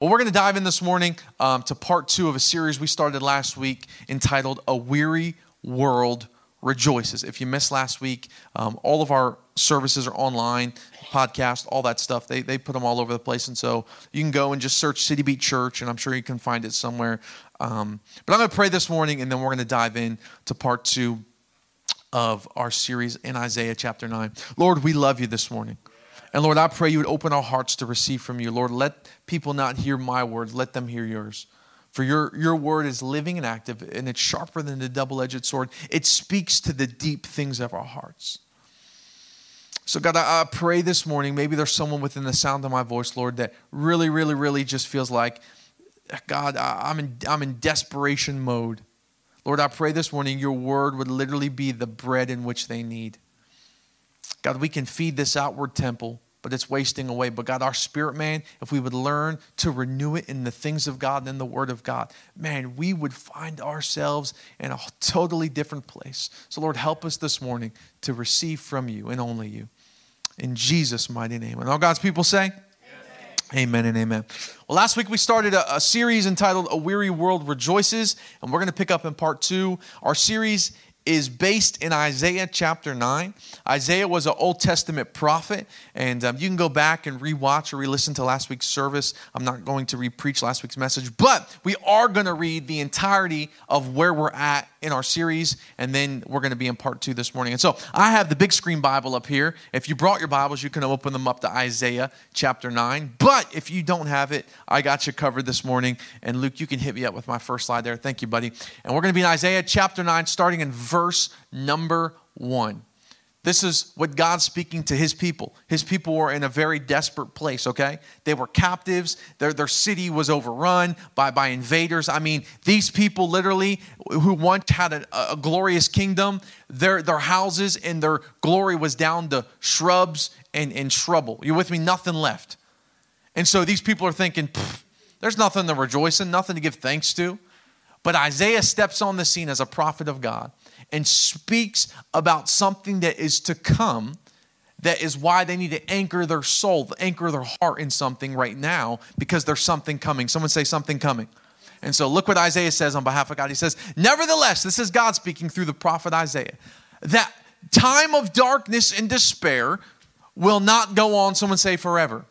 Well, we're going to dive in this morning um, to part two of a series we started last week entitled A Weary World Rejoices. If you missed last week, um, all of our services are online, podcast, all that stuff. They, they put them all over the place. And so you can go and just search City Beat Church, and I'm sure you can find it somewhere. Um, but I'm going to pray this morning, and then we're going to dive in to part two of our series in Isaiah chapter 9. Lord, we love you this morning. And Lord, I pray you would open our hearts to receive from you. Lord, let people not hear my word, let them hear yours. For your, your word is living and active, and it's sharper than the double edged sword. It speaks to the deep things of our hearts. So, God, I, I pray this morning, maybe there's someone within the sound of my voice, Lord, that really, really, really just feels like, God, I, I'm in, I'm in desperation mode. Lord, I pray this morning your word would literally be the bread in which they need. God, we can feed this outward temple, but it's wasting away. But God, our spirit man, if we would learn to renew it in the things of God and in the Word of God, man, we would find ourselves in a totally different place. So, Lord, help us this morning to receive from you and only you. In Jesus' mighty name. And all God's people say, Amen and amen. Well, last week we started a, a, series entitled A Weary World Rejoices, and we're going to pick up in part two. Our series is based in Isaiah chapter 9. Isaiah was an Old Testament prophet, and um, you can go back and rewatch or re listen to last week's service. I'm not going to re preach last week's message, but we are going to read the entirety of where we're at in our series, and then we're going to be in part two this morning. And so I have the big screen Bible up here. If you brought your Bibles, you can open them up to Isaiah chapter 9. But if you don't have it, I got you covered this morning. And Luke, you can hit me up with my first slide there. Thank you, buddy. And we're going to be in Isaiah chapter 9, starting in verse number 1. This is what God's speaking to his people. His people were in a very desperate place, okay? They were captives. Their, their city was overrun by, by invaders. I mean, these people literally, who once had a, a glorious kingdom, their, their houses and their glory was down to shrubs and, and shrubble. You with me? Nothing left. And so these people are thinking, there's nothing to rejoice in, nothing to give thanks to. But Isaiah steps on the scene as a prophet of God and speaks about something that is to come that is why they need to anchor their soul, anchor their heart in something right now because there's something coming. Someone say something coming. And so look what Isaiah says on behalf of God. He says, Nevertheless, this is God speaking through the prophet Isaiah, that time of darkness and despair will not go on. Someone say forever.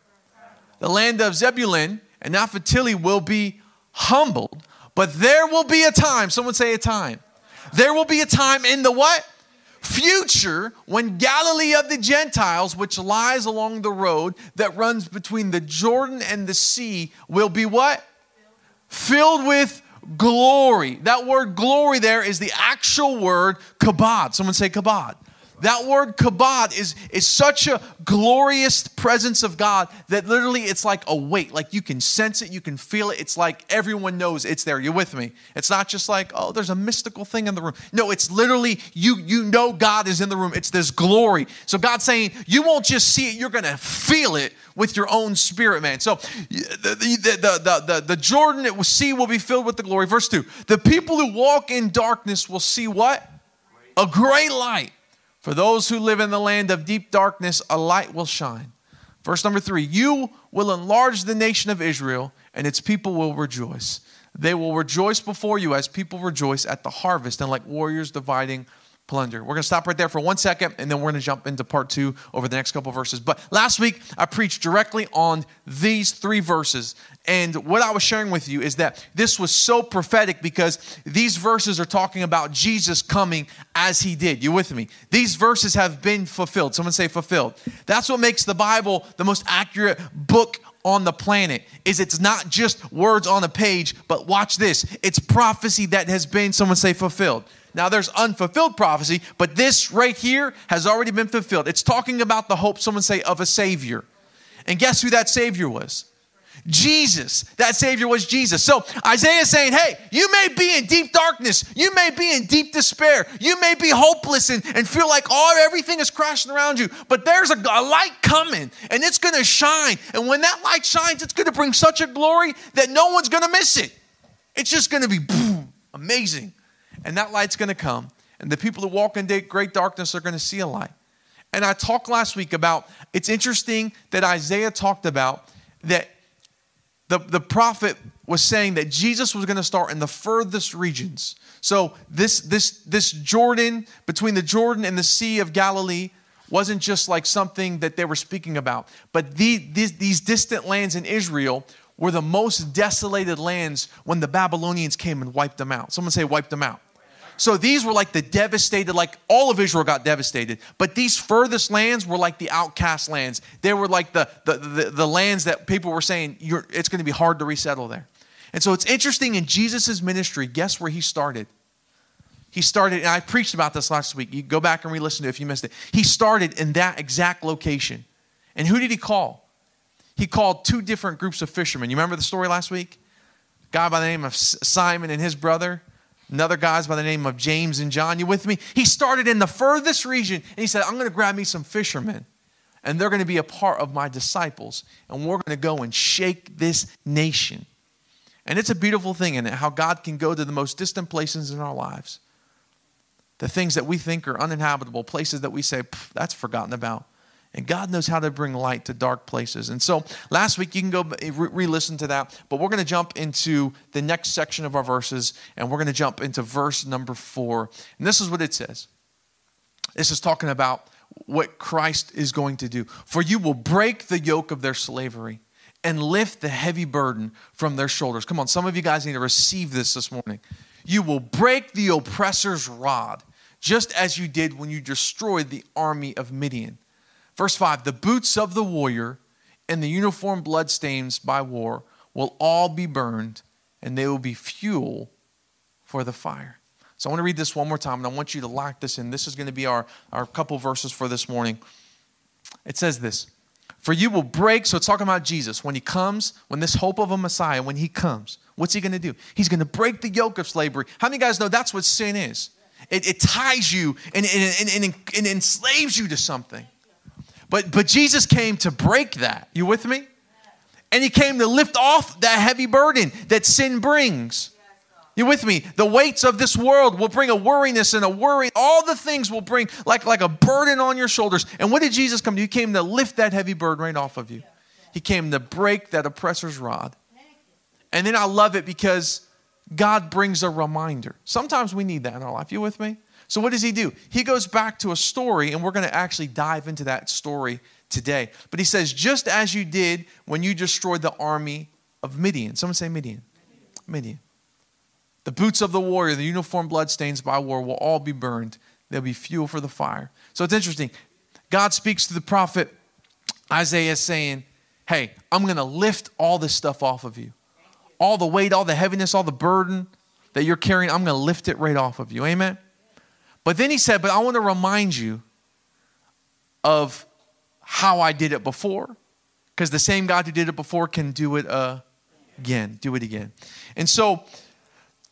The land of Zebulun and Naphtali will be humbled, but there will be a time. Someone say a time there will be a time in the what? Future when Galilee of the Gentiles, which lies along the road that runs between the Jordan and the sea, will be what? Filled with glory. That word glory there is the actual word kabod. Someone say kabod. That word kabod is, is such a glorious presence of God that literally it's like a weight. Like you can sense it, you can feel it. It's like everyone knows it's there. You're with me. It's not just like, oh, there's a mystical thing in the room. No, it's literally you you know God is in the room. It's this glory. So God's saying, you won't just see it, you're gonna feel it with your own spirit, man. So the, the, the, the, the Jordan it will see will be filled with the glory. Verse 2. The people who walk in darkness will see what? A great light. For those who live in the land of deep darkness, a light will shine. Verse number three You will enlarge the nation of Israel, and its people will rejoice. They will rejoice before you as people rejoice at the harvest, and like warriors dividing plunder. We're going to stop right there for one second, and then we're going to jump into part two over the next couple verses. But last week, I preached directly on these three verses. And what I was sharing with you is that this was so prophetic because these verses are talking about Jesus coming as he did. You with me? These verses have been fulfilled. Someone say fulfilled. That's what makes the Bible the most accurate book on the planet is it's not just words on a page but watch this it's prophecy that has been someone say fulfilled now, there's unfulfilled prophecy, but this right here has already been fulfilled. It's talking about the hope, someone say, of a Savior. And guess who that Savior was? Jesus. That Savior was Jesus. So Isaiah is saying, hey, you may be in deep darkness. You may be in deep despair. You may be hopeless and, and feel like all everything is crashing around you. But there's a, a light coming and it's going to shine. And when that light shines, it's going to bring such a glory that no one's going to miss it. It's just going to be boom, amazing and that light's going to come. And the people who walk in great darkness are going to see a light. And I talked last week about it's interesting that Isaiah talked about that the, the prophet was saying that Jesus was going to start in the furthest regions. So this this this Jordan between the Jordan and the Sea of Galilee wasn't just like something that they were speaking about, but the, these, these distant lands in Israel were the most desolated lands when the Babylonians came and wiped them out. Someone say wiped them out. So these were like the devastated, like all of Israel got devastated. But these furthest lands were like the outcast lands. They were like the, the, the, the lands that people were saying, it's going to be hard to resettle there. And so it's interesting in Jesus' ministry, guess where he started? He started, and I preached about this last week. You go back and re listen to it if you missed it. He started in that exact location. And who did he call? He called two different groups of fishermen. You remember the story last week? A guy by the name of Simon and his brother, Another guy's by the name of James and John. You with me? He started in the furthest region and he said, I'm going to grab me some fishermen and they're going to be a part of my disciples and we're going to go and shake this nation. And it's a beautiful thing in it how God can go to the most distant places in our lives. The things that we think are uninhabitable, places that we say, that's forgotten about. And God knows how to bring light to dark places. And so last week, you can go eh, re listen to that. But we're going to jump into the next section of our verses, and we're going to jump into verse number four. And this is what it says this is talking about what Christ is going to do. For you will break the yoke of their slavery and lift the heavy burden from their shoulders. Come on, some of you guys need to receive this this morning. You will break the oppressor's rod, just as you did when you destroyed the army of Midian. Verse 5 The boots of the warrior and the uniform bloodstains by war will all be burned, and they will be fuel for the fire. So I want to read this one more time, and I want you to lock this in. This is going to be our, our couple verses for this morning. It says this For you will break, so it's talking about Jesus. When he comes, when this hope of a Messiah, when he comes, what's he going to do? He's going to break the yoke of slavery. How many guys know that's what sin is? It, it ties you and, and, and, and, and enslaves you to something. But, but Jesus came to break that. You with me? And he came to lift off that heavy burden that sin brings. You with me? The weights of this world will bring a worriness and a worry. All the things will bring like, like a burden on your shoulders. And what did Jesus come to? He came to lift that heavy burden right off of you. He came to break that oppressor's rod. And then I love it because God brings a reminder. Sometimes we need that in our life. You with me? So, what does he do? He goes back to a story, and we're going to actually dive into that story today. But he says, just as you did when you destroyed the army of Midian. Someone say Midian. Midian. The boots of the warrior, the uniform bloodstains by war will all be burned. They'll be fuel for the fire. So it's interesting. God speaks to the prophet Isaiah saying, Hey, I'm going to lift all this stuff off of you. All the weight, all the heaviness, all the burden that you're carrying, I'm going to lift it right off of you. Amen? But then he said, But I want to remind you of how I did it before, because the same God who did it before can do it uh, again, do it again. And so,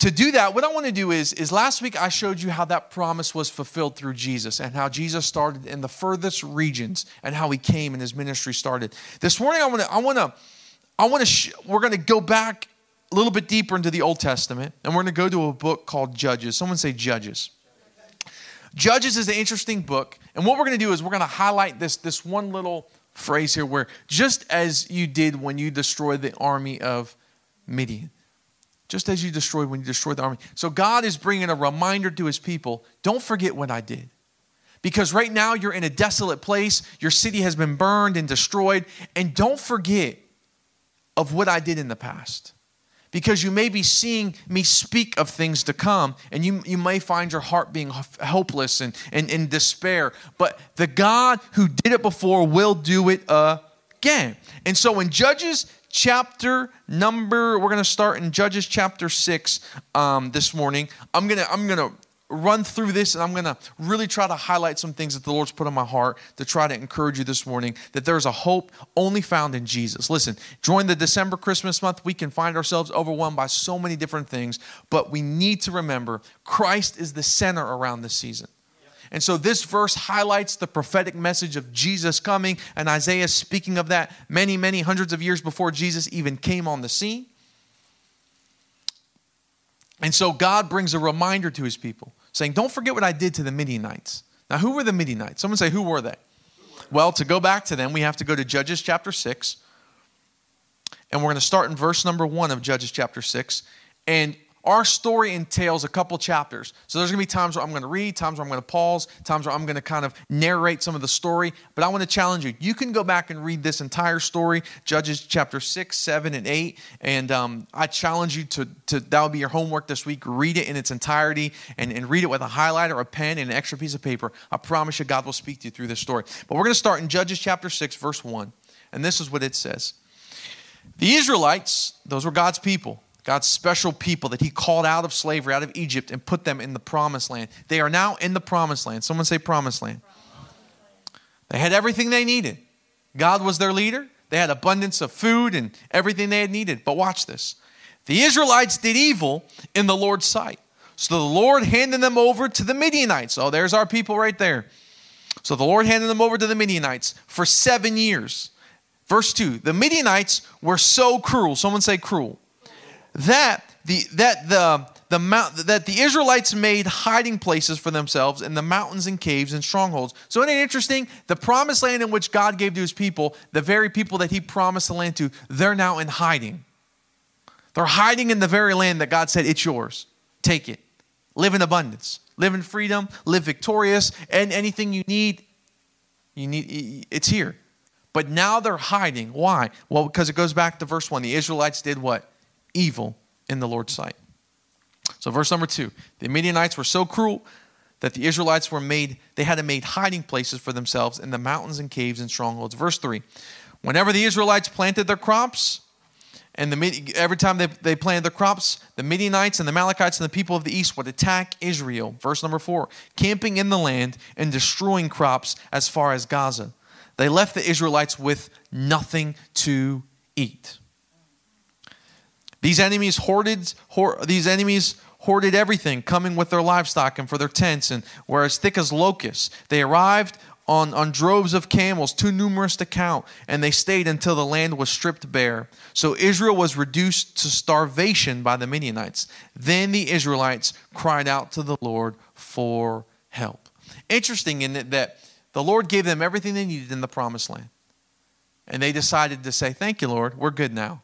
to do that, what I want to do is, is last week I showed you how that promise was fulfilled through Jesus and how Jesus started in the furthest regions and how he came and his ministry started. This morning I want to, I want to, I want to, sh- we're going to go back a little bit deeper into the Old Testament and we're going to go to a book called Judges. Someone say Judges. Judges is an interesting book. And what we're going to do is we're going to highlight this, this one little phrase here where just as you did when you destroyed the army of Midian, just as you destroyed when you destroyed the army. So God is bringing a reminder to his people don't forget what I did. Because right now you're in a desolate place, your city has been burned and destroyed, and don't forget of what I did in the past because you may be seeing me speak of things to come and you, you may find your heart being helpless and, and in despair but the god who did it before will do it again. And so in judges chapter number we're going to start in judges chapter 6 um, this morning. I'm going to i'm going to run through this and I'm going to really try to highlight some things that the Lord's put on my heart to try to encourage you this morning that there's a hope only found in Jesus. Listen, during the December Christmas month, we can find ourselves overwhelmed by so many different things, but we need to remember Christ is the center around this season. And so this verse highlights the prophetic message of Jesus coming, and Isaiah speaking of that many, many hundreds of years before Jesus even came on the scene. And so God brings a reminder to his people saying, Don't forget what I did to the Midianites. Now, who were the Midianites? Someone say, Who were they? Well, to go back to them, we have to go to Judges chapter 6. And we're going to start in verse number one of Judges chapter 6. And our story entails a couple chapters. So there's going to be times where I'm going to read, times where I'm going to pause, times where I'm going to kind of narrate some of the story. But I want to challenge you. You can go back and read this entire story, Judges chapter 6, 7, and 8. And um, I challenge you to, to, that will be your homework this week. Read it in its entirety and, and read it with a highlighter, a pen, and an extra piece of paper. I promise you, God will speak to you through this story. But we're going to start in Judges chapter 6, verse 1. And this is what it says The Israelites, those were God's people God's special people that He called out of slavery, out of Egypt, and put them in the promised land. They are now in the promised land. Someone say promised land. They had everything they needed. God was their leader. They had abundance of food and everything they had needed. But watch this the Israelites did evil in the Lord's sight. So the Lord handed them over to the Midianites. Oh, there's our people right there. So the Lord handed them over to the Midianites for seven years. Verse 2 The Midianites were so cruel. Someone say cruel that the that the the mount that the Israelites made hiding places for themselves in the mountains and caves and strongholds. So isn't it interesting? The promised land in which God gave to his people, the very people that he promised the land to, they're now in hiding. They're hiding in the very land that God said, it's yours. Take it. Live in abundance. Live in freedom. Live victorious. And anything you need, you need it's here. But now they're hiding. Why? Well, because it goes back to verse 1. The Israelites did what? Evil in the Lord's sight. So, verse number two the Midianites were so cruel that the Israelites were made, they had to make hiding places for themselves in the mountains and caves and strongholds. Verse three whenever the Israelites planted their crops, and the, every time they, they planted their crops, the Midianites and the Amalekites and the people of the east would attack Israel. Verse number four camping in the land and destroying crops as far as Gaza. They left the Israelites with nothing to eat. These enemies hoarded, hoard, these enemies hoarded everything, coming with their livestock and for their tents, and were as thick as locusts. They arrived on, on droves of camels, too numerous to count, and they stayed until the land was stripped bare. So Israel was reduced to starvation by the Midianites. Then the Israelites cried out to the Lord for help. Interesting in it that the Lord gave them everything they needed in the promised land. And they decided to say, Thank you, Lord, we're good now.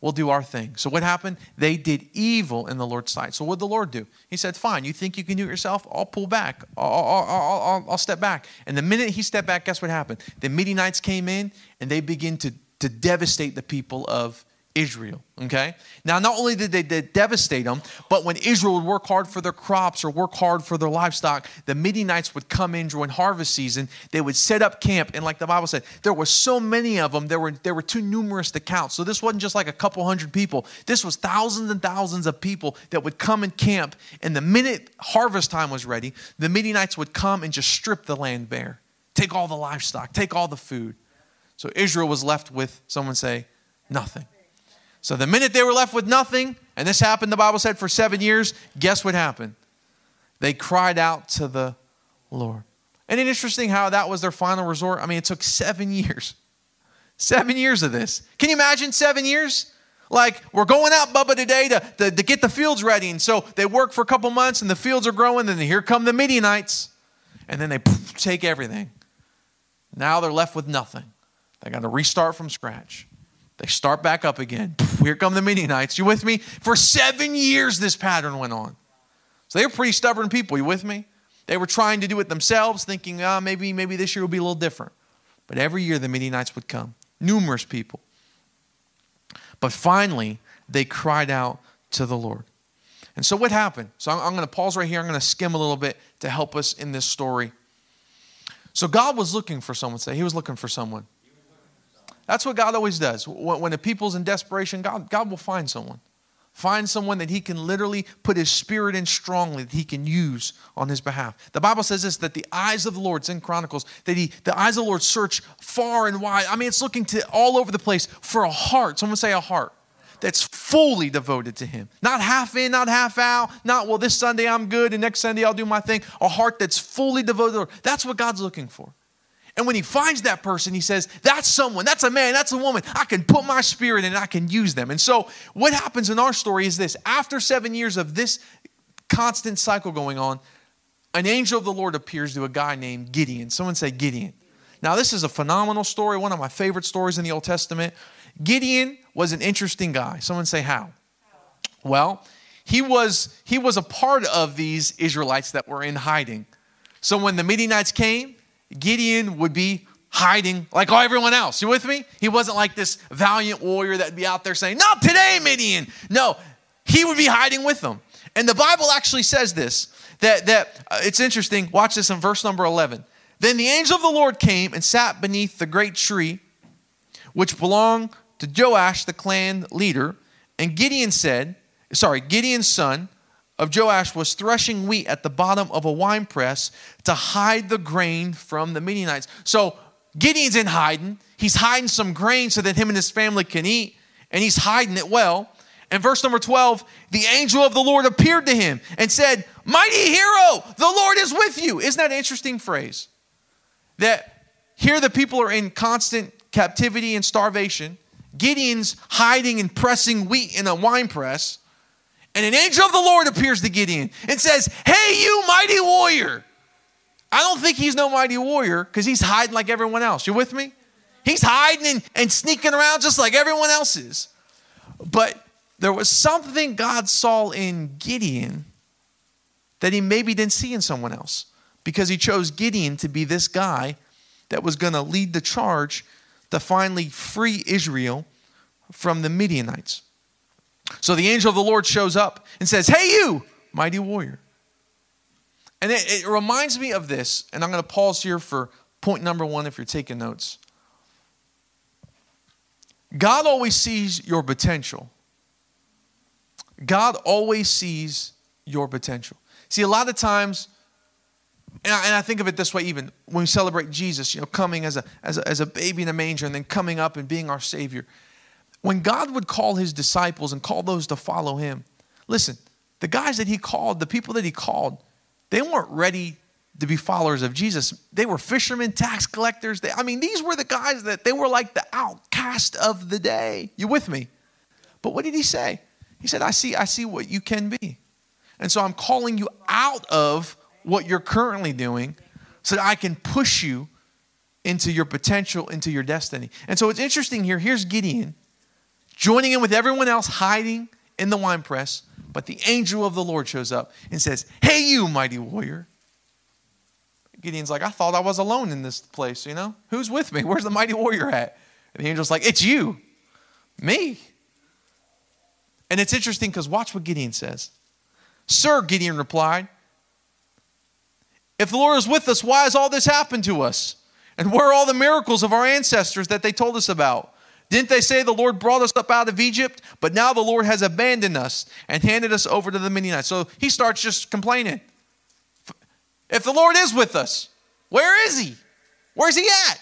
We'll do our thing. So what happened? They did evil in the Lord's sight. So what did the Lord do? He said, Fine, you think you can do it yourself? I'll pull back. I'll, I'll, I'll, I'll, step back. And the minute he stepped back, guess what happened? The Midianites came in and they begin to, to devastate the people of Israel. Okay? Now, not only did they, they devastate them, but when Israel would work hard for their crops or work hard for their livestock, the Midianites would come in during harvest season. They would set up camp, and like the Bible said, there were so many of them, there were, there were too numerous to count. So this wasn't just like a couple hundred people. This was thousands and thousands of people that would come and camp. And the minute harvest time was ready, the Midianites would come and just strip the land bare, take all the livestock, take all the food. So Israel was left with, someone say, nothing. So the minute they were left with nothing, and this happened, the Bible said, for seven years, guess what happened? They cried out to the Lord. Isn't it interesting how that was their final resort? I mean, it took seven years. Seven years of this. Can you imagine seven years? Like, we're going out, Bubba, today to, to, to get the fields ready. And so they work for a couple months, and the fields are growing, and then here come the Midianites. And then they poof, take everything. Now they're left with nothing. They got to restart from scratch. They start back up again. Here come the Midianites. You with me? For seven years, this pattern went on. So they were pretty stubborn people. You with me? They were trying to do it themselves, thinking, oh, maybe, maybe this year will be a little different. But every year the Midianites would come, numerous people. But finally, they cried out to the Lord. And so what happened? So I'm, I'm going to pause right here. I'm going to skim a little bit to help us in this story. So God was looking for someone. Say, He was looking for someone. That's what God always does. When the people's in desperation, God, God will find someone. Find someone that he can literally put his spirit in strongly that he can use on his behalf. The Bible says this that the eyes of the Lord, it's in Chronicles, that he the eyes of the Lord search far and wide. I mean, it's looking to all over the place for a heart. Someone say a heart that's fully devoted to him. Not half in, not half out, not, well, this Sunday I'm good and next Sunday I'll do my thing. A heart that's fully devoted. That's what God's looking for. And when he finds that person, he says, That's someone, that's a man, that's a woman. I can put my spirit in and I can use them. And so, what happens in our story is this after seven years of this constant cycle going on, an angel of the Lord appears to a guy named Gideon. Someone say Gideon. Now, this is a phenomenal story, one of my favorite stories in the Old Testament. Gideon was an interesting guy. Someone say how? Well, he was he was a part of these Israelites that were in hiding. So when the Midianites came, Gideon would be hiding like all everyone else. You with me? He wasn't like this valiant warrior that'd be out there saying, Not today, Midian. No, he would be hiding with them. And the Bible actually says this that, that uh, it's interesting. Watch this in verse number 11. Then the angel of the Lord came and sat beneath the great tree which belonged to Joash, the clan leader. And Gideon said, Sorry, Gideon's son of Joash was threshing wheat at the bottom of a winepress to hide the grain from the Midianites. So Gideon's in hiding. He's hiding some grain so that him and his family can eat, and he's hiding it well. And verse number 12, the angel of the Lord appeared to him and said, Mighty hero, the Lord is with you. Isn't that an interesting phrase? That here the people are in constant captivity and starvation. Gideon's hiding and pressing wheat in a wine press. And an angel of the Lord appears to Gideon and says, Hey, you mighty warrior. I don't think he's no mighty warrior because he's hiding like everyone else. You with me? He's hiding and, and sneaking around just like everyone else is. But there was something God saw in Gideon that he maybe didn't see in someone else because he chose Gideon to be this guy that was going to lead the charge to finally free Israel from the Midianites. So the angel of the Lord shows up and says, Hey, you, mighty warrior. And it, it reminds me of this, and I'm going to pause here for point number one if you're taking notes. God always sees your potential. God always sees your potential. See, a lot of times, and I, and I, think of it this way even when we celebrate Jesus, you know, coming as a, as, a, as a baby in a manger and then coming up and being our Savior. When God would call his disciples and call those to follow him, listen, the guys that he called, the people that he called, they weren't ready to be followers of Jesus. They were fishermen, tax collectors. They, I mean, these were the guys that they were like the outcast of the day. You with me? But what did he say? He said, I see, I see what you can be. And so I'm calling you out of what you're currently doing so that I can push you into your potential, into your destiny. And so it's interesting here. Here's Gideon joining in with everyone else hiding in the winepress. But the angel of the Lord shows up and says, Hey, you mighty warrior. Gideon's like, I thought I was alone in this place, you know? Who's with me? Where's the mighty warrior at? And the angel's like, It's you, me. And it's interesting because watch what Gideon says. Sir, Gideon replied, If the Lord is with us, why has all this happened to us? And where are all the miracles of our ancestors that they told us about? Didn't they say the Lord brought us up out of Egypt? But now the Lord has abandoned us and handed us over to the Midianites. So he starts just complaining. If the Lord is with us, where is he? Where's he at?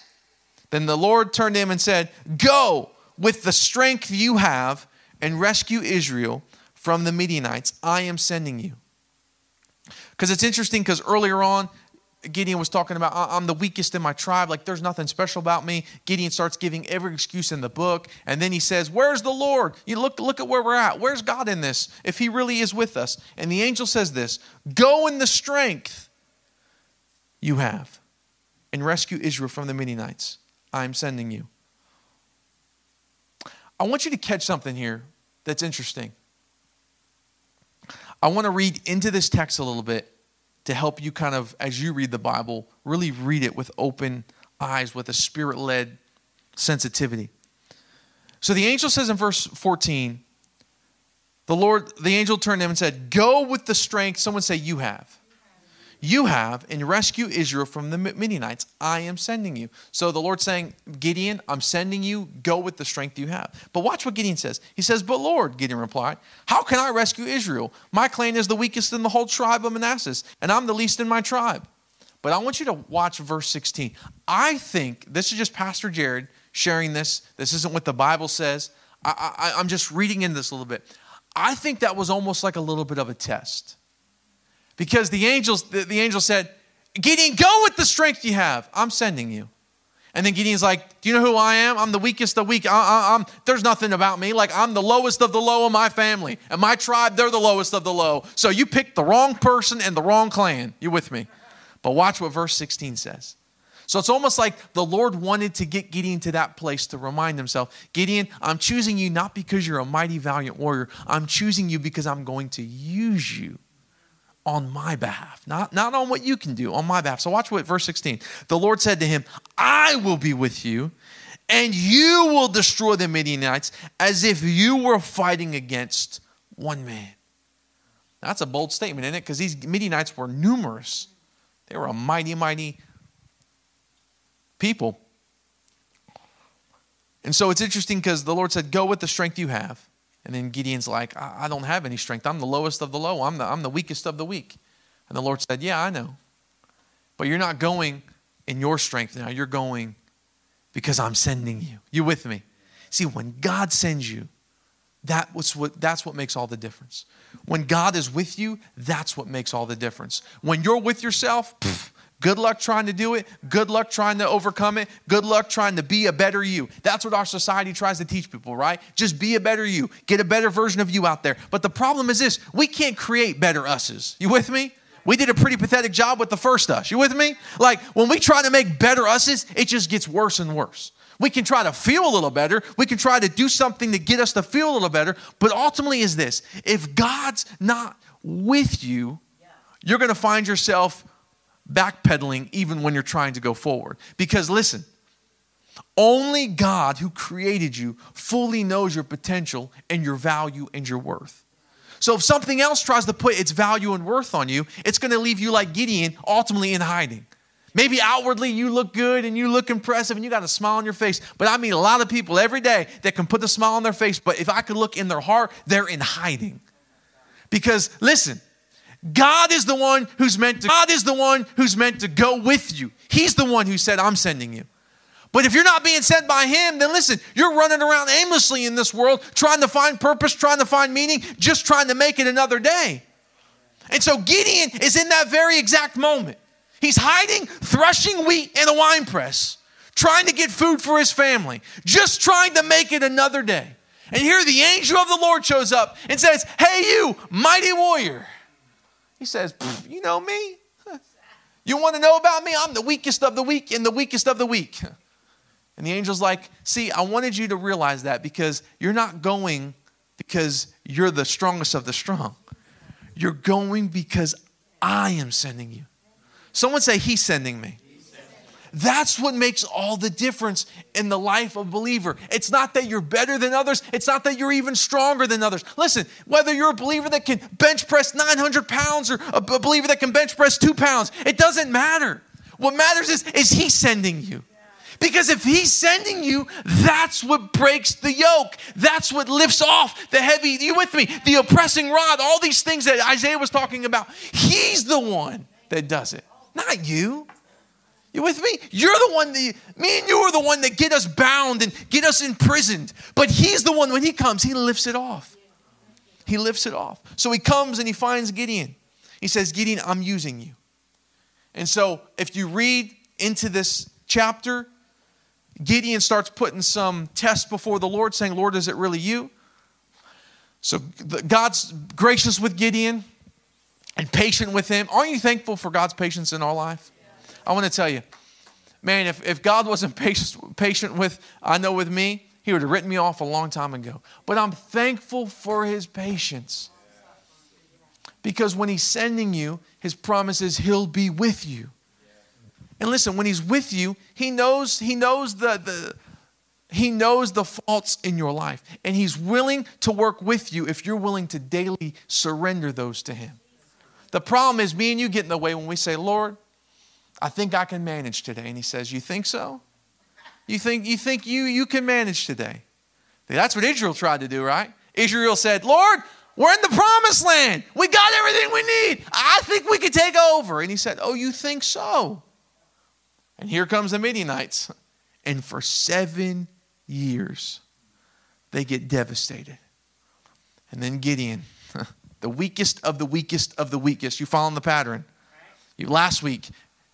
Then the Lord turned to him and said, Go with the strength you have and rescue Israel from the Midianites. I am sending you. Because it's interesting because earlier on, Gideon was talking about, I'm the weakest in my tribe. Like, there's nothing special about me. Gideon starts giving every excuse in the book. And then he says, Where's the Lord? You look, look at where we're at. Where's God in this if he really is with us? And the angel says this Go in the strength you have and rescue Israel from the Midianites. I'm sending you. I want you to catch something here that's interesting. I want to read into this text a little bit to help you kind of, as you read the Bible, really read it with open eyes, with a spirit led sensitivity. So the angel says in verse 14, the Lord, the angel turned to him and said, Go with the strength, someone say, You have you have and rescue Israel from the Midianites. I am sending you. So the Lord's saying, Gideon, I'm sending you. Go with the strength you have. But watch what Gideon says. He says, But Lord, Gideon replied, How can I rescue Israel? My clan is the weakest in the whole tribe of Manasseh, and I'm the least in my tribe. But I want you to watch verse 16. I think this is just Pastor Jared sharing this. This isn't what the Bible says. I, I, I'm just reading in this a little bit. I think that was almost like a little bit of a test because the angels, the, the angel said, Gideon, go with the strength you have. I'm sending you. And then Gideon's like, Do you know who I am? I'm the weakest of weak. I, I, there's nothing about me. Like, I'm the lowest of the low of my family. And my tribe, they're the lowest of the low. So you picked the wrong person and the wrong clan. You with me? But watch what verse 16 says. So it's almost like the Lord wanted to get Gideon to that place to remind himself Gideon, I'm choosing you not because you're a mighty, valiant warrior. I'm choosing you because I'm going to use you on my behalf, not, not on what you can do, on my behalf. So watch what verse 16. The Lord said to him, I will be with you, and you will destroy the Midianites as if you were fighting against one man. That's a bold statement, isn't it? Because these Midianites were numerous. They were a mighty, mighty people. And so it's interesting because the Lord said, Go with the strength you have. And then Gideon's like, I, I don't have any strength. I'm the lowest of the low. I'm the, I'm the weakest of the weak. And the Lord said, Yeah, I know. But you're not going in your strength now. You're going because I'm sending you. You with me? See, when God sends you, that was what, that's what makes all the difference. When God is with you, that's what makes all the difference. When you're with yourself, Good luck trying to do it. Good luck trying to overcome it. Good luck trying to be a better you. That's what our society tries to teach people, right? Just be a better you. Get a better version of you out there. But the problem is this we can't create better us's. You with me? We did a pretty pathetic job with the first us. You with me? Like when we try to make better us's, it just gets worse and worse. We can try to feel a little better. We can try to do something to get us to feel a little better. But ultimately, is this if God's not with you, you're going to find yourself backpedaling even when you're trying to go forward. Because listen, only God who created you fully knows your potential and your value and your worth. So if something else tries to put its value and worth on you, it's going to leave you like Gideon, ultimately in hiding. Maybe outwardly you look good and you look impressive and you got a smile on your face. But I meet a lot of people every day that can put the smile on their face, but if I could look in their heart, they're in hiding. Because listen, God is the one who's meant to God is the one who's meant to go with you. He's the one who said I'm sending you. But if you're not being sent by him, then listen, you're running around aimlessly in this world trying to find purpose, trying to find meaning, just trying to make it another day. And so Gideon is in that very exact moment. He's hiding, threshing wheat in a wine press, trying to get food for his family, just trying to make it another day. And here the angel of the Lord shows up and says, Hey, you, mighty warrior. He says, You know me? You want to know about me? I'm the weakest of the weak and the weakest of the weak. And the angel's like, See, I wanted you to realize that because you're not going because you're the strongest of the strong. You're going because I am sending you. Someone say, He's sending me. That's what makes all the difference in the life of a believer. It's not that you're better than others, it's not that you're even stronger than others. Listen, whether you're a believer that can bench press 900 pounds or a believer that can bench press two pounds, it doesn't matter. What matters is, is He sending you? Because if he's sending you, that's what breaks the yoke. That's what lifts off the heavy, you with me, the oppressing rod, all these things that Isaiah was talking about. He's the one that does it, not you. You with me? You're the one that, me and you are the one that get us bound and get us imprisoned. But he's the one, when he comes, he lifts it off. He lifts it off. So he comes and he finds Gideon. He says, Gideon, I'm using you. And so if you read into this chapter, Gideon starts putting some tests before the Lord, saying, Lord, is it really you? So God's gracious with Gideon and patient with him. Aren't you thankful for God's patience in our life? I want to tell you, man, if, if God wasn't patient, patient with, I know with me, he would have written me off a long time ago. But I'm thankful for his patience. Because when he's sending you, his promise is he'll be with you. And listen, when he's with you, he knows, he knows the, the he knows the faults in your life. And he's willing to work with you if you're willing to daily surrender those to him. The problem is me and you get in the way when we say, Lord, I think I can manage today. And he says, You think so? You think you think you you can manage today? That's what Israel tried to do, right? Israel said, Lord, we're in the promised land. We got everything we need. I think we could take over. And he said, Oh, you think so? And here comes the Midianites. And for seven years, they get devastated. And then Gideon, the weakest of the weakest of the weakest. You following the pattern? You, last week,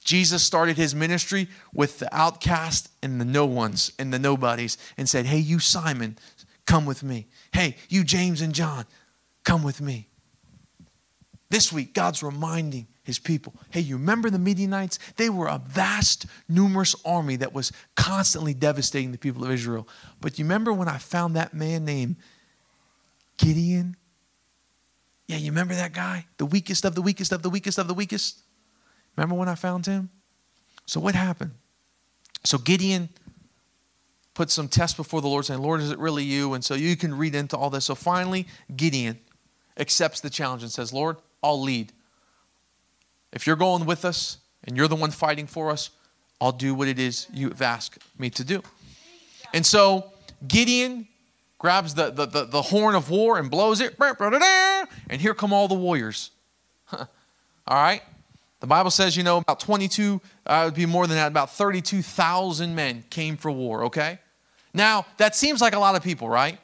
Jesus started his ministry with the outcast and the no ones and the nobodies and said, Hey, you Simon, come with me. Hey, you James and John, come with me. This week, God's reminding his people. Hey, you remember the Midianites? They were a vast, numerous army that was constantly devastating the people of Israel. But you remember when I found that man named Gideon? Yeah, you remember that guy? The weakest of the weakest of the weakest of the weakest? Remember when I found him? So what happened? So Gideon put some tests before the Lord saying, Lord, is it really you? And so you can read into all this. So finally, Gideon accepts the challenge and says, Lord, I'll lead. If you're going with us and you're the one fighting for us, I'll do what it is you've asked me to do. And so Gideon grabs the, the, the, the horn of war and blows it. And here come all the warriors. all right? The Bible says, you know, about 22, uh, it would be more than that, about 32,000 men came for war, okay? Now, that seems like a lot of people, right?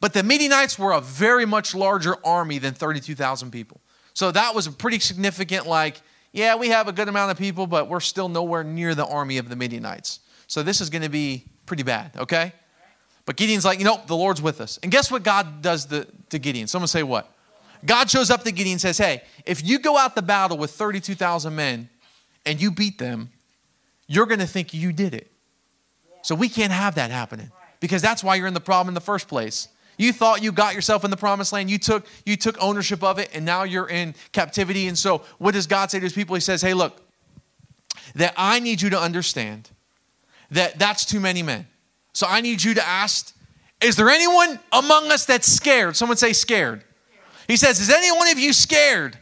But the Midianites were a very much larger army than 32,000 people. So that was a pretty significant, like, yeah, we have a good amount of people, but we're still nowhere near the army of the Midianites. So this is going to be pretty bad, okay? But Gideon's like, you know, the Lord's with us. And guess what God does to, to Gideon? Someone say what? God shows up to Gideon and says, hey, if you go out the battle with 32,000 men and you beat them, you're going to think you did it. So we can't have that happening because that's why you're in the problem in the first place. You thought you got yourself in the promised land. You took you took ownership of it and now you're in captivity. And so what does God say to his people? He says, "Hey, look, that I need you to understand that that's too many men. So I need you to ask, is there anyone among us that's scared? Someone say scared. He says, is any one of you scared?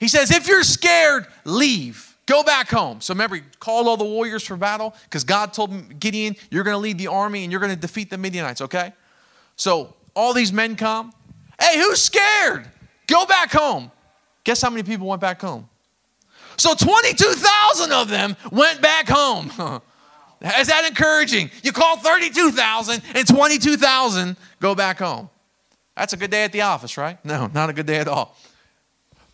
He says, if you're scared, leave. Go back home. So remember, he called all the warriors for battle because God told Gideon, you're going to lead the army and you're going to defeat the Midianites, okay? So all these men come. Hey, who's scared? Go back home. Guess how many people went back home? So 22,000 of them went back home. Is that encouraging? You call 32,000 and 22,000 go back home. That's a good day at the office, right? No, not a good day at all.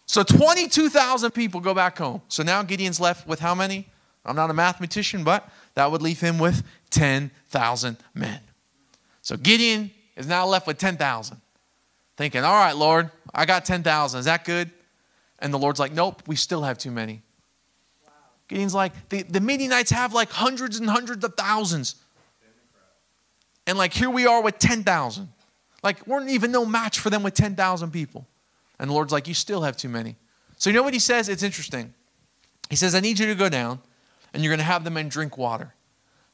So 22,000 people go back home. So now Gideon's left with how many? I'm not a mathematician, but that would leave him with 10,000 men. So Gideon is now left with 10,000. Thinking, all right, Lord, I got 10,000. Is that good? And the Lord's like, nope, we still have too many. Wow. Gideon's like, the, the Midianites have like hundreds and hundreds of thousands. And like, here we are with 10,000. Like, we're even no match for them with 10,000 people. And the Lord's like, you still have too many. So you know what he says? It's interesting. He says, I need you to go down and you're going to have the men drink water.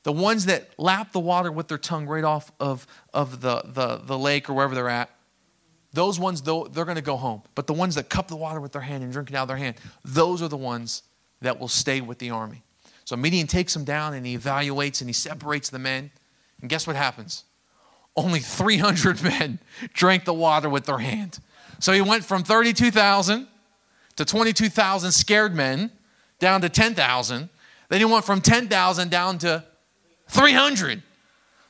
The ones that lap the water with their tongue right off of, of the, the, the lake or wherever they're at, those ones, they're going to go home. But the ones that cup the water with their hand and drink it out of their hand, those are the ones that will stay with the army. So Midian takes them down and he evaluates and he separates the men. And guess what happens? Only 300 men drank the water with their hand. So he went from 32,000 to 22,000 scared men down to 10,000. Then he went from 10,000 down to 300.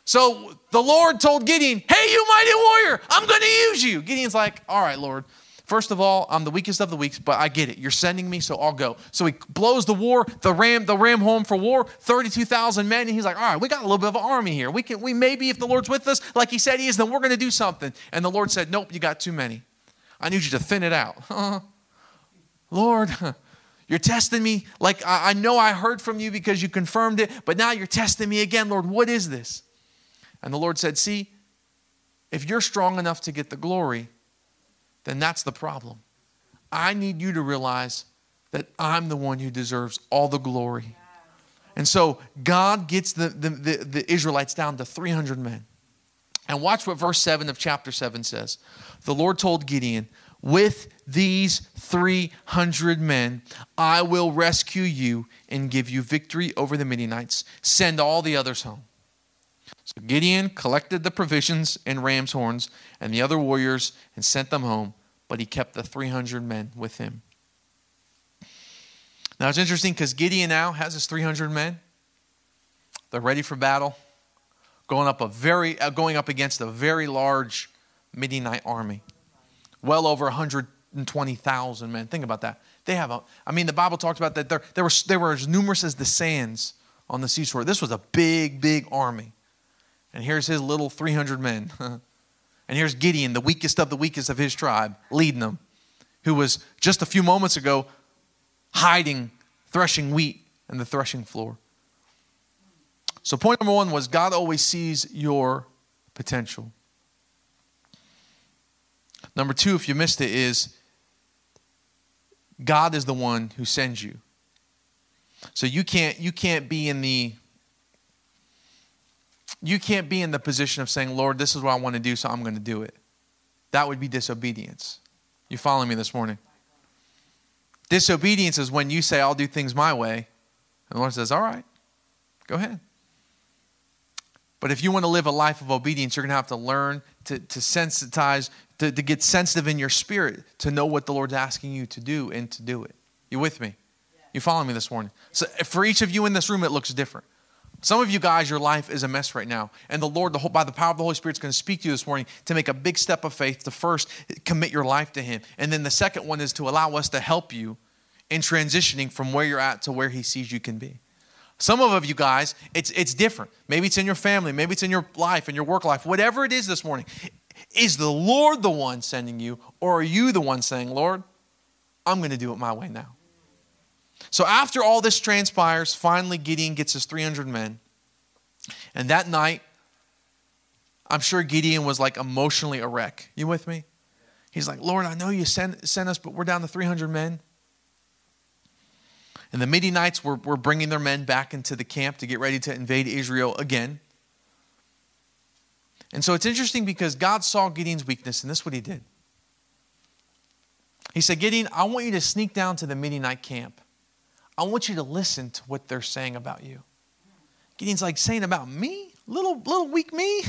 So the Lord told Gideon, Hey, you mighty warrior, I'm going to use you. Gideon's like, All right, Lord. First of all, I'm the weakest of the weak, but I get it. You're sending me, so I'll go. So he blows the war, the ram, the ram home for war, 32,000 men, and he's like, all right, we got a little bit of an army here. We can, we maybe, if the Lord's with us, like he said he is, then we're going to do something. And the Lord said, nope, you got too many. I need you to thin it out. Lord, you're testing me like I know I heard from you because you confirmed it, but now you're testing me again. Lord, what is this? And the Lord said, See, if you're strong enough to get the glory, then that's the problem. I need you to realize that I'm the one who deserves all the glory. And so God gets the, the, the, the Israelites down to 300 men. And watch what verse 7 of chapter 7 says. The Lord told Gideon, with these 300 men, I will rescue you and give you victory over the Midianites. Send all the others home. So Gideon collected the provisions and ram's horns and the other warriors and sent them home, but he kept the 300 men with him. Now it's interesting because Gideon now has his 300 men. They're ready for battle, going up a very uh, going up against a very large Midianite army well over 120,000 men. Think about that. They have a, I mean, the Bible talks about that. There were, they were as numerous as the sands on the seashore. This was a big, big army. And here's his little 300 men. and here's Gideon, the weakest of the weakest of his tribe, leading them, who was just a few moments ago hiding, threshing wheat in the threshing floor. So, point number one was God always sees your potential. Number two, if you missed it, is God is the one who sends you. So you can't you can't be in the you can't be in the position of saying, Lord, this is what I want to do, so I'm going to do it. That would be disobedience. You following me this morning? Disobedience is when you say, I'll do things my way. And the Lord says, All right, go ahead. But if you want to live a life of obedience, you're going to have to learn to, to sensitize, to, to get sensitive in your spirit to know what the Lord's asking you to do and to do it. You with me? You following me this morning? So for each of you in this room, it looks different. Some of you guys, your life is a mess right now. And the Lord, the whole, by the power of the Holy Spirit, is going to speak to you this morning to make a big step of faith to first commit your life to Him. And then the second one is to allow us to help you in transitioning from where you're at to where He sees you can be. Some of you guys, it's, it's different. Maybe it's in your family, maybe it's in your life, in your work life, whatever it is this morning. Is the Lord the one sending you, or are you the one saying, Lord, I'm going to do it my way now? So after all this transpires, finally Gideon gets his 300 men. And that night, I'm sure Gideon was like emotionally a wreck. You with me? He's like, Lord, I know you sent, sent us, but we're down to 300 men. And the Midianites were, were bringing their men back into the camp to get ready to invade Israel again. And so it's interesting because God saw Gideon's weakness, and this is what he did. He said, Gideon, I want you to sneak down to the Midianite camp. I want you to listen to what they're saying about you. Gideon's like saying about me? Little, little weak me?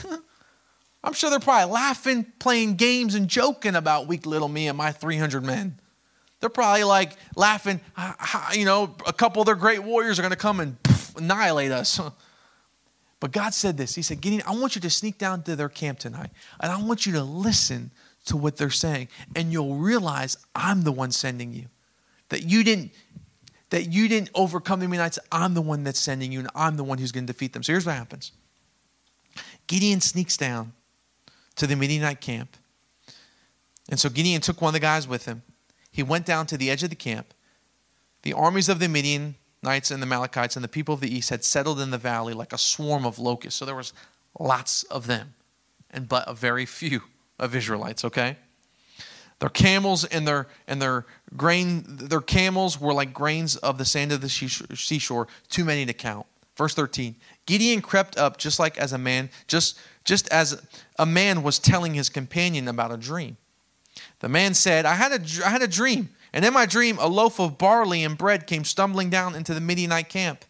I'm sure they're probably laughing, playing games, and joking about weak little me and my 300 men. They're probably like laughing, ah, ah, you know, a couple of their great warriors are going to come and poof, annihilate us. But God said this He said, Gideon, I want you to sneak down to their camp tonight, and I want you to listen to what they're saying, and you'll realize I'm the one sending you. That you didn't that you didn't overcome the Midianites. I'm the one that's sending you, and I'm the one who's going to defeat them. So here's what happens Gideon sneaks down to the Midianite camp. And so Gideon took one of the guys with him. He went down to the edge of the camp. The armies of the Midianites and the Amalekites and the people of the east had settled in the valley like a swarm of locusts. So there was lots of them, and but a very few of Israelites, okay? Their camels and their and their grain, their camels were like grains of the sand of the seashore, too many to count. Verse 13. Gideon crept up just like as a man, just just as a man was telling his companion about a dream. The man said, I had a, I had a dream, and in my dream, a loaf of barley and bread came stumbling down into the Midianite camp,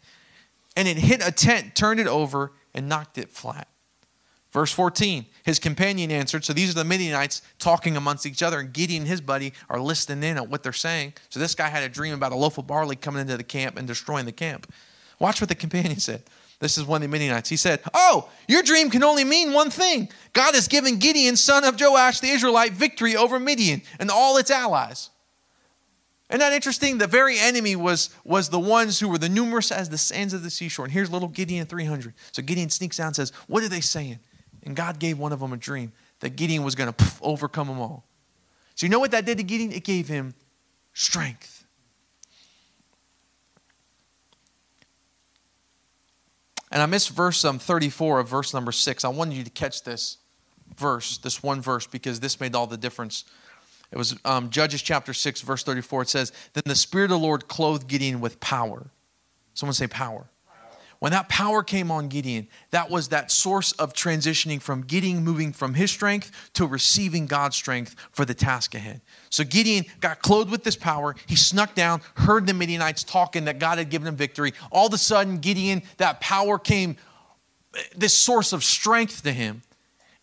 and it hit a tent, turned it over, and knocked it flat. Verse 14, his companion answered. So these are the Midianites talking amongst each other, and Gideon and his buddy are listening in on what they're saying. So this guy had a dream about a loaf of barley coming into the camp and destroying the camp. Watch what the companion said. This is one of the Midianites. He said, Oh, your dream can only mean one thing. God has given Gideon, son of Joash, the Israelite, victory over Midian and all its allies. Isn't that interesting? The very enemy was, was the ones who were the numerous as the sands of the seashore. And here's little Gideon 300. So Gideon sneaks down and says, What are they saying? And God gave one of them a dream that Gideon was going to overcome them all. So, you know what that did to Gideon? It gave him strength. And I missed verse um, 34 of verse number 6. I wanted you to catch this verse, this one verse, because this made all the difference. It was um, Judges chapter 6, verse 34. It says, Then the Spirit of the Lord clothed Gideon with power. Someone say power. When that power came on Gideon, that was that source of transitioning from Gideon moving from his strength to receiving God's strength for the task ahead. So Gideon got clothed with this power. He snuck down, heard the Midianites talking that God had given him victory. All of a sudden, Gideon, that power came, this source of strength to him.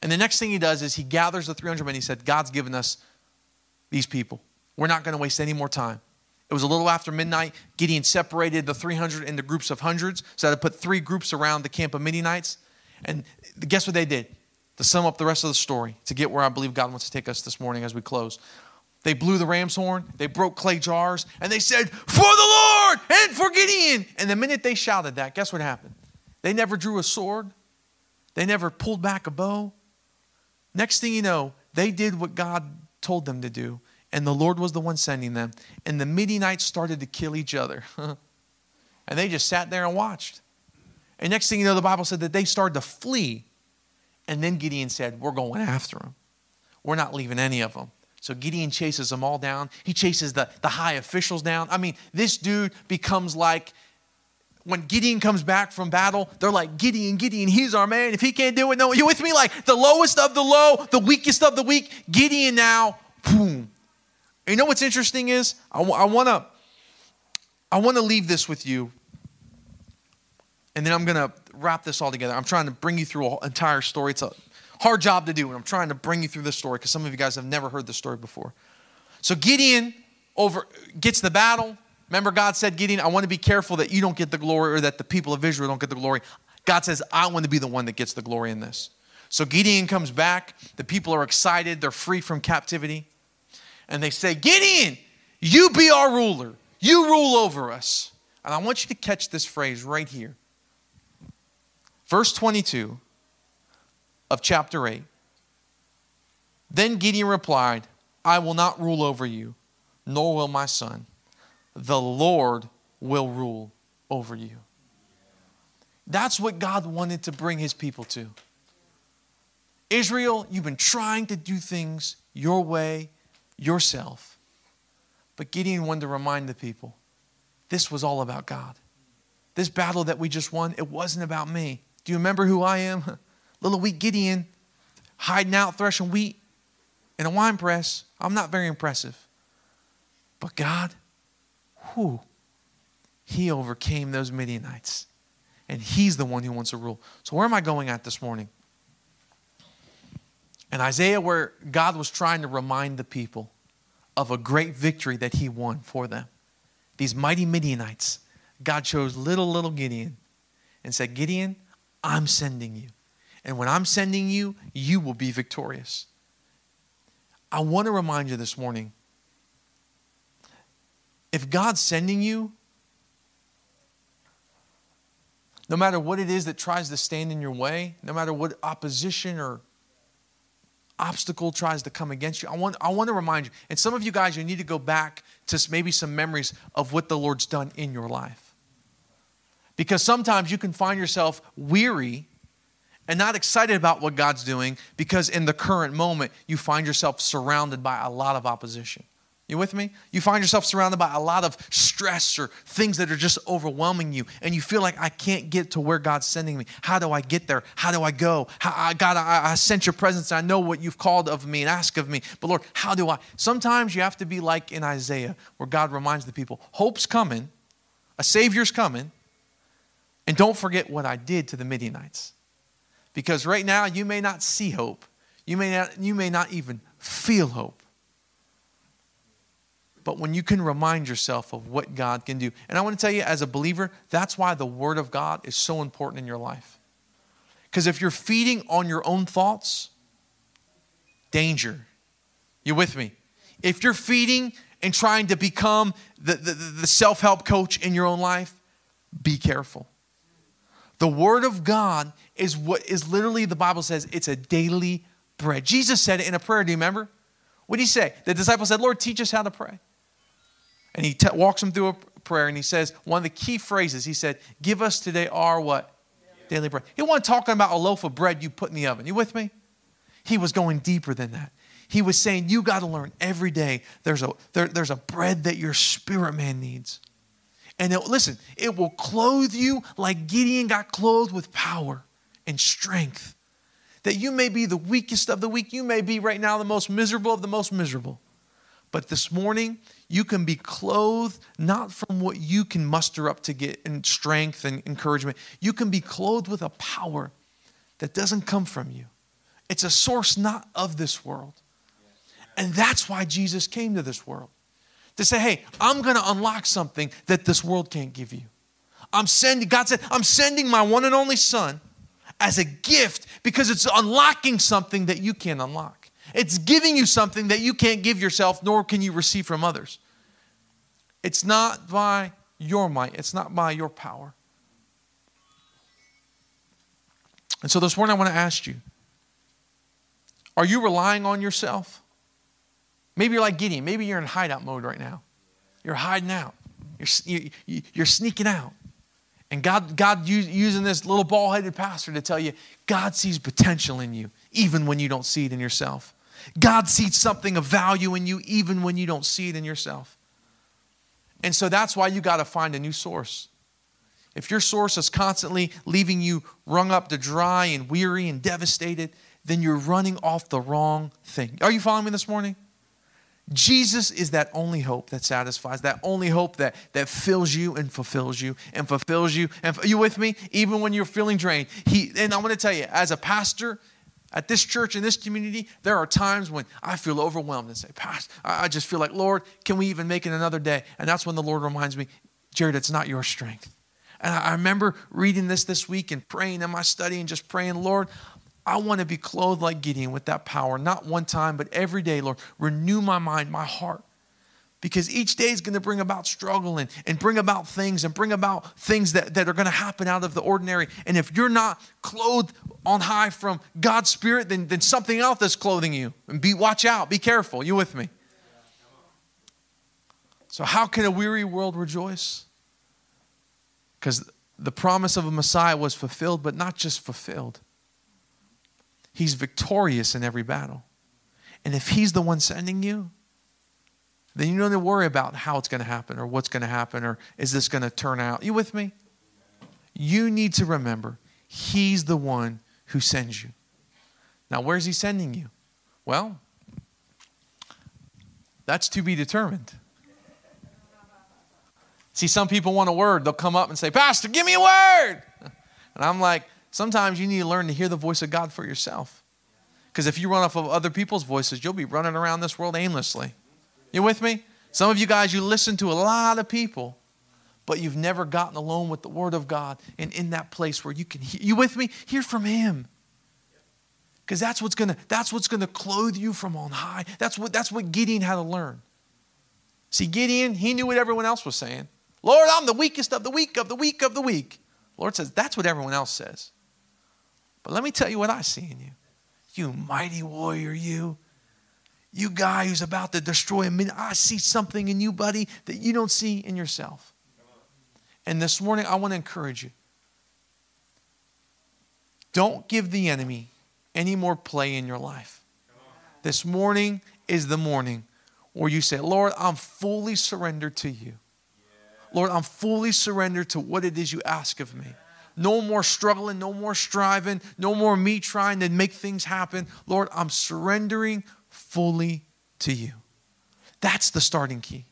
And the next thing he does is he gathers the 300 men. He said, God's given us these people. We're not going to waste any more time. It was a little after midnight. Gideon separated the 300 into groups of hundreds. So to put three groups around the camp of Midianites. And guess what they did? To sum up the rest of the story, to get where I believe God wants to take us this morning as we close. They blew the ram's horn, they broke clay jars, and they said, For the Lord and for Gideon. And the minute they shouted that, guess what happened? They never drew a sword, they never pulled back a bow. Next thing you know, they did what God told them to do and the Lord was the one sending them. And the Midianites started to kill each other. and they just sat there and watched. And next thing you know, the Bible said that they started to flee. And then Gideon said, We're going after them. We're not leaving any of them. So Gideon chases them all down. He chases the, the high officials down. I mean, this dude becomes like when Gideon comes back from battle, they're like, Gideon, Gideon, he's our man. If he can't do it, no, you with me? Like the lowest of the low, the weakest of the weak. Gideon now, boom. You know what's interesting is I, want to I want to leave this with you, and then I'm going to wrap this all together. I'm trying to bring you through an entire story. It's a hard job to do, and I'm trying to bring you through this story because some of you guys have never heard this story before. So Gideon over gets the battle. Remember, God said, Gideon, I want to be careful that you don't get the glory or that the people of Israel don't get the glory. God says, I want to be the one that gets the glory in this. So Gideon comes back. The people are excited. They're free from captivity. And they say, Gideon, you be our ruler. You rule over us. And I want you to catch this phrase right here. Verse 22 of chapter 8. Then Gideon replied, I will not rule over you, nor will my son the Lord will rule over you. That's what God wanted to bring his people to. Israel, you've been trying to do things your way, yourself. But Gideon wanted to remind the people this was all about God. This battle that we just won, it wasn't about me. Do you remember who I am? Little wheat Gideon, hiding out, threshing wheat in a wine press. I'm not very impressive. But God, whew, he overcame those Midianites. And he's the one who wants to rule. So, where am I going at this morning? In Isaiah, where God was trying to remind the people of a great victory that he won for them. These mighty Midianites, God chose little, little Gideon and said, Gideon, I'm sending you. And when I'm sending you, you will be victorious. I want to remind you this morning if God's sending you, no matter what it is that tries to stand in your way, no matter what opposition or obstacle tries to come against you, I want, I want to remind you, and some of you guys, you need to go back to maybe some memories of what the Lord's done in your life. Because sometimes you can find yourself weary and not excited about what God's doing because in the current moment you find yourself surrounded by a lot of opposition. You with me? You find yourself surrounded by a lot of stress or things that are just overwhelming you, and you feel like I can't get to where God's sending me. How do I get there? How do I go? How, I, God, I, I sense your presence. I know what you've called of me and ask of me. But Lord, how do I? Sometimes you have to be like in Isaiah, where God reminds the people, hope's coming, a Savior's coming, and don't forget what I did to the Midianites. Because right now you may not see hope, you may not, you may not even feel hope but when you can remind yourself of what God can do. And I want to tell you, as a believer, that's why the Word of God is so important in your life. Because if you're feeding on your own thoughts, danger. You with me? If you're feeding and trying to become the, the, the self help coach in your own life, be careful. The Word of God is what is literally, the Bible says, it's a daily bread. Jesus said it in a prayer. Do you remember? What did he say? The disciple said, Lord, teach us how to pray and he t- walks them through a prayer and he says one of the key phrases. He said give us today our what? Yeah. daily bread. He wasn't talking about a loaf of bread you put in the oven. You with me? He was going deeper than that. He was saying you got to learn every day there's a there, there's a bread that your spirit man needs. And it, listen it will clothe you like gideon got clothed with power and strength. That you may be the weakest of the weak. You may be right now the most miserable of the most miserable. But this morning you can be clothed not from what you can muster up to get in strength and encouragement. You can be clothed with a power that doesn't come from you. It's a source not of this world. And that's why Jesus came to this world to say, hey, I'm going to unlock something that this world can't give you. I'm sending, God said, I'm sending my one and only son as a gift because it's unlocking something that you can't unlock. It's giving you something that you can't give yourself, nor can you receive from others. It's not by your might, it's not by your power. And so this morning I want to ask you are you relying on yourself? Maybe you're like Gideon. Maybe you're in hideout mode right now. You're hiding out. You're, you, you're sneaking out. And God, God using this little ball headed pastor to tell you God sees potential in you, even when you don't see it in yourself. God sees something of value in you, even when you don't see it in yourself. And so that's why you got to find a new source. If your source is constantly leaving you wrung up to dry and weary and devastated, then you're running off the wrong thing. Are you following me this morning? Jesus is that only hope that satisfies, that only hope that, that fills you and fulfills you and fulfills you. And you with me? Even when you're feeling drained. He, and I'm to tell you, as a pastor at this church, in this community, there are times when I feel overwhelmed and say, Pastor, I just feel like, Lord, can we even make it another day? And that's when the Lord reminds me, Jared, it's not your strength. And I remember reading this this week and praying in my study and just praying, Lord, I want to be clothed like Gideon with that power, not one time, but every day, Lord. Renew my mind, my heart. Because each day is going to bring about struggle and, and bring about things and bring about things that, that are going to happen out of the ordinary. And if you're not clothed on high from God's Spirit, than, then something else is clothing you. And be watch out, be careful. You with me? So, how can a weary world rejoice? Because the promise of a Messiah was fulfilled, but not just fulfilled. He's victorious in every battle. And if He's the one sending you, then you don't need to worry about how it's going to happen or what's going to happen or is this going to turn out. You with me? You need to remember He's the one who sends you. Now, where's He sending you? Well, that's to be determined. See, some people want a word. They'll come up and say, Pastor, give me a word. And I'm like, Sometimes you need to learn to hear the voice of God for yourself. Because if you run off of other people's voices, you'll be running around this world aimlessly. You with me? Some of you guys, you listen to a lot of people, but you've never gotten alone with the Word of God and in that place where you can hear. You with me? Hear from Him. Because that's what's gonna that's what's gonna clothe you from on high. That's what that's what Gideon had to learn. See, Gideon, he knew what everyone else was saying. Lord, I'm the weakest of the weak of the weak of the weak. Lord says, that's what everyone else says. But let me tell you what I see in you. You mighty warrior, you. You guy who's about to destroy a minute. I see something in you, buddy, that you don't see in yourself. And this morning, I want to encourage you. Don't give the enemy any more play in your life. This morning is the morning where you say, Lord, I'm fully surrendered to you. Lord, I'm fully surrendered to what it is you ask of me. No more struggling, no more striving, no more me trying to make things happen. Lord, I'm surrendering fully to you. That's the starting key.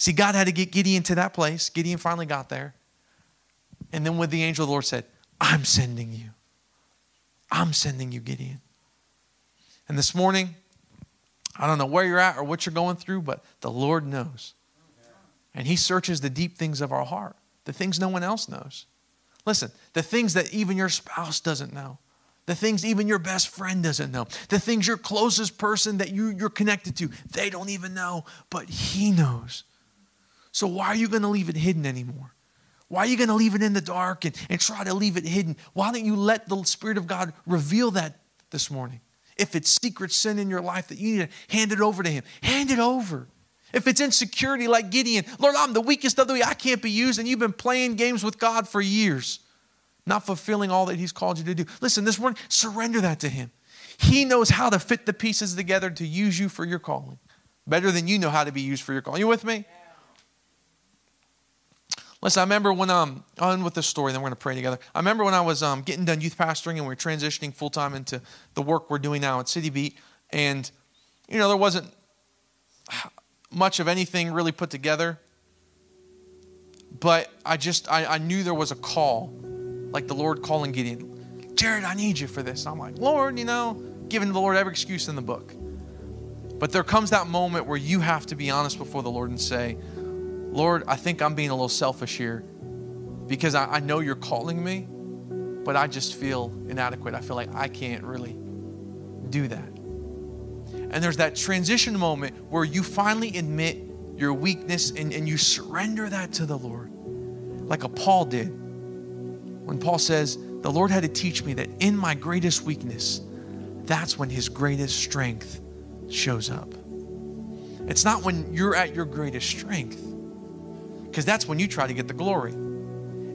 See, God had to get Gideon to that place. Gideon finally got there. And then when the angel of the Lord said, I'm sending you. I'm sending you, Gideon. And this morning, I don't know where you're at or what you're going through, but the Lord knows. And He searches the deep things of our heart, the things no one else knows. Listen, the things that even your spouse doesn't know, the things even your best friend doesn't know, the things your closest person that you, you're connected to, they don't even know, but He knows. So why are you going to leave it hidden anymore? Why are you going to leave it in the dark and, and try to leave it hidden? Why don't you let the Spirit of God reveal that this morning? If it's secret sin in your life that you need to hand it over to Him, hand it over. If it's insecurity like Gideon, Lord, I'm the weakest of the weak, I can't be used, and you've been playing games with God for years, not fulfilling all that He's called you to do. Listen, this morning, surrender that to Him. He knows how to fit the pieces together to use you for your calling, better than you know how to be used for your calling. You with me? Listen, I remember when um, on with this story, then we're going to pray together. I remember when I was um, getting done youth pastoring and we are transitioning full time into the work we're doing now at City Beat, and you know there wasn't much of anything really put together. But I just, I, I knew there was a call, like the Lord calling Gideon, Jared, I need you for this. And I'm like, Lord, you know, giving the Lord every excuse in the book. But there comes that moment where you have to be honest before the Lord and say, Lord, I think I'm being a little selfish here because I, I know you're calling me, but I just feel inadequate. I feel like I can't really do that. And there's that transition moment where you finally admit your weakness and, and you surrender that to the Lord, like a Paul did. When Paul says, The Lord had to teach me that in my greatest weakness, that's when his greatest strength shows up. It's not when you're at your greatest strength, because that's when you try to get the glory.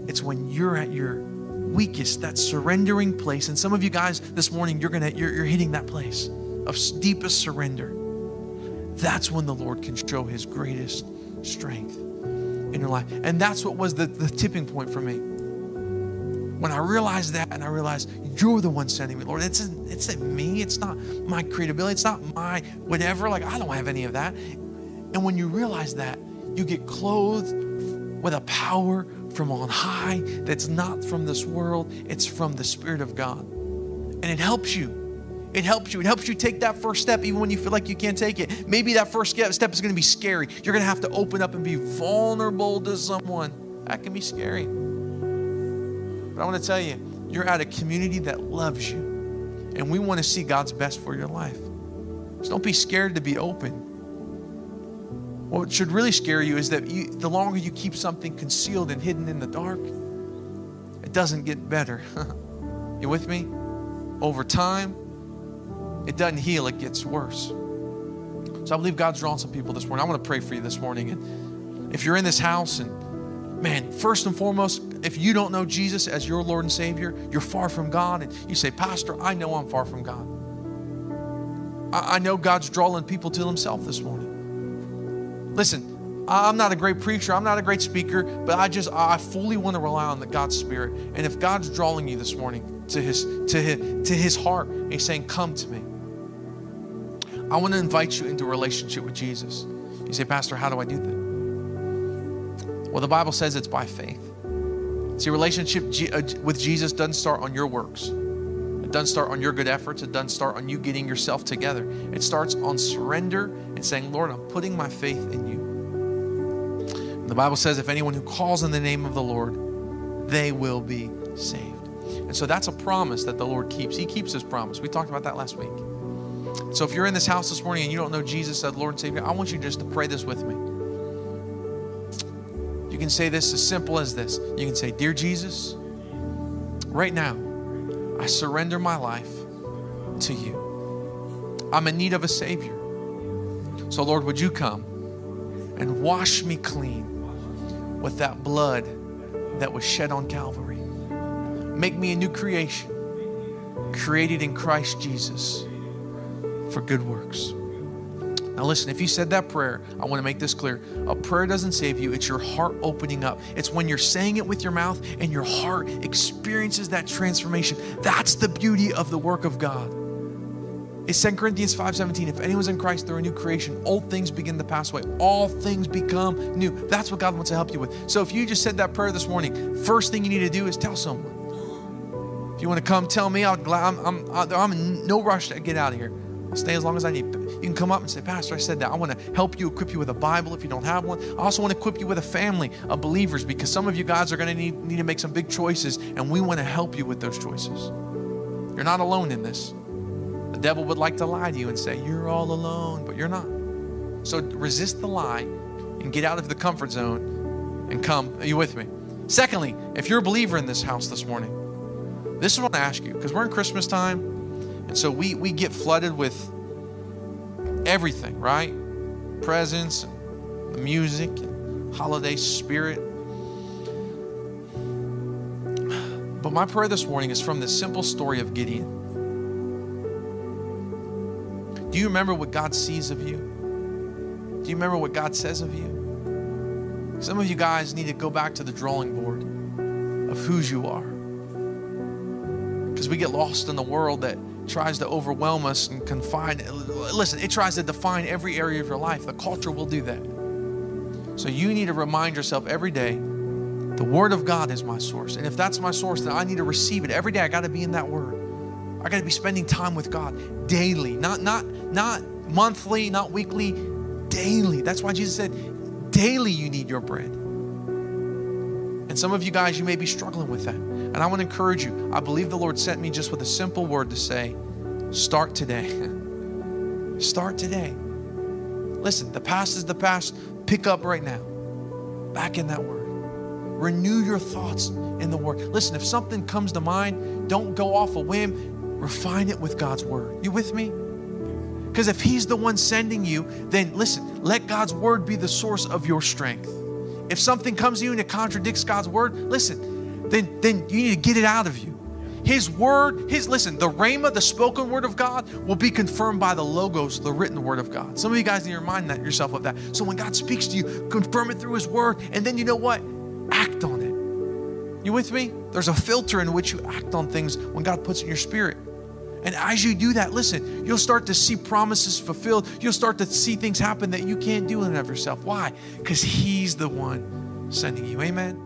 It's when you're at your weakest, that surrendering place. And some of you guys this morning, you're gonna you're, you're hitting that place of deepest surrender. That's when the Lord can show His greatest strength in your life. And that's what was the, the tipping point for me. When I realized that and I realized you're the one sending me, Lord, it's, it's me. It's not my credibility, It's not my whatever. Like, I don't have any of that. And when you realize that, you get clothed with a power from on high that's not from this world, it's from the Spirit of God. And it helps you. It helps you. It helps you take that first step even when you feel like you can't take it. Maybe that first step is going to be scary. You're going to have to open up and be vulnerable to someone. That can be scary. But I want to tell you, you're at a community that loves you. And we want to see God's best for your life. So don't be scared to be open. What should really scare you is that you, the longer you keep something concealed and hidden in the dark, it doesn't get better. you with me? Over time, it doesn't heal, it gets worse. So I believe God's drawn some people this morning. I want to pray for you this morning. And if you're in this house and man, first and foremost, if you don't know Jesus as your Lord and Savior, you're far from God, and you say, Pastor, I know I'm far from God. I, I know God's drawing people to Himself this morning. Listen, I'm not a great preacher, I'm not a great speaker, but I just I fully want to rely on the God's Spirit. And if God's drawing you this morning to His to His to His heart, He's saying, Come to me. I want to invite you into a relationship with Jesus. You say, Pastor, how do I do that? Well, the Bible says it's by faith. See, relationship uh, with Jesus doesn't start on your works. Doesn't start on your good efforts. It doesn't start on you getting yourself together. It starts on surrender and saying, Lord, I'm putting my faith in you. the Bible says, if anyone who calls in the name of the Lord, they will be saved. And so that's a promise that the Lord keeps. He keeps his promise. We talked about that last week. So if you're in this house this morning and you don't know Jesus as Lord and Savior, I want you just to pray this with me. You can say this as simple as this. You can say, Dear Jesus, right now, I surrender my life to you. I'm in need of a Savior. So, Lord, would you come and wash me clean with that blood that was shed on Calvary? Make me a new creation, created in Christ Jesus for good works. Now, listen, if you said that prayer, I want to make this clear. A prayer doesn't save you, it's your heart opening up. It's when you're saying it with your mouth and your heart experiences that transformation. That's the beauty of the work of God. It's 2 Corinthians 5:17. If anyone's in Christ, they're a new creation. Old things begin to pass away. All things become new. That's what God wants to help you with. So if you just said that prayer this morning, first thing you need to do is tell someone. If you want to come tell me, i I'm, I'm, I'm in no rush to get out of here. I'll stay as long as I need. You can come up and say, Pastor, I said that. I want to help you, equip you with a Bible if you don't have one. I also want to equip you with a family of believers because some of you guys are going to need, need to make some big choices, and we want to help you with those choices. You're not alone in this. The devil would like to lie to you and say, You're all alone, but you're not. So resist the lie and get out of the comfort zone and come. Are you with me? Secondly, if you're a believer in this house this morning, this is what I ask you because we're in Christmas time. And so we, we get flooded with everything, right? Presents, and the music, and holiday spirit. But my prayer this morning is from the simple story of Gideon. Do you remember what God sees of you? Do you remember what God says of you? Some of you guys need to go back to the drawing board of whose you are. Because we get lost in the world that tries to overwhelm us and confine. Listen, it tries to define every area of your life. The culture will do that. So you need to remind yourself every day the Word of God is my source. And if that's my source, then I need to receive it. Every day I got to be in that Word. I got to be spending time with God daily, not, not, not monthly, not weekly, daily. That's why Jesus said, daily you need your bread. And some of you guys, you may be struggling with that. And I want to encourage you. I believe the Lord sent me just with a simple word to say, start today. start today. Listen, the past is the past. Pick up right now. Back in that word. Renew your thoughts in the word. Listen, if something comes to mind, don't go off a whim. Refine it with God's word. You with me? Because if He's the one sending you, then listen, let God's word be the source of your strength. If something comes to you and it contradicts God's word, listen, then, then you need to get it out of you. His word, his listen, the rhema, the spoken word of God, will be confirmed by the logos, the written word of God. Some of you guys need to remind that yourself of that. So when God speaks to you, confirm it through his word, and then you know what? Act on it. You with me? There's a filter in which you act on things when God puts in your spirit. And as you do that, listen, you'll start to see promises fulfilled. You'll start to see things happen that you can't do in and of yourself. Why? Because He's the one sending you. Amen.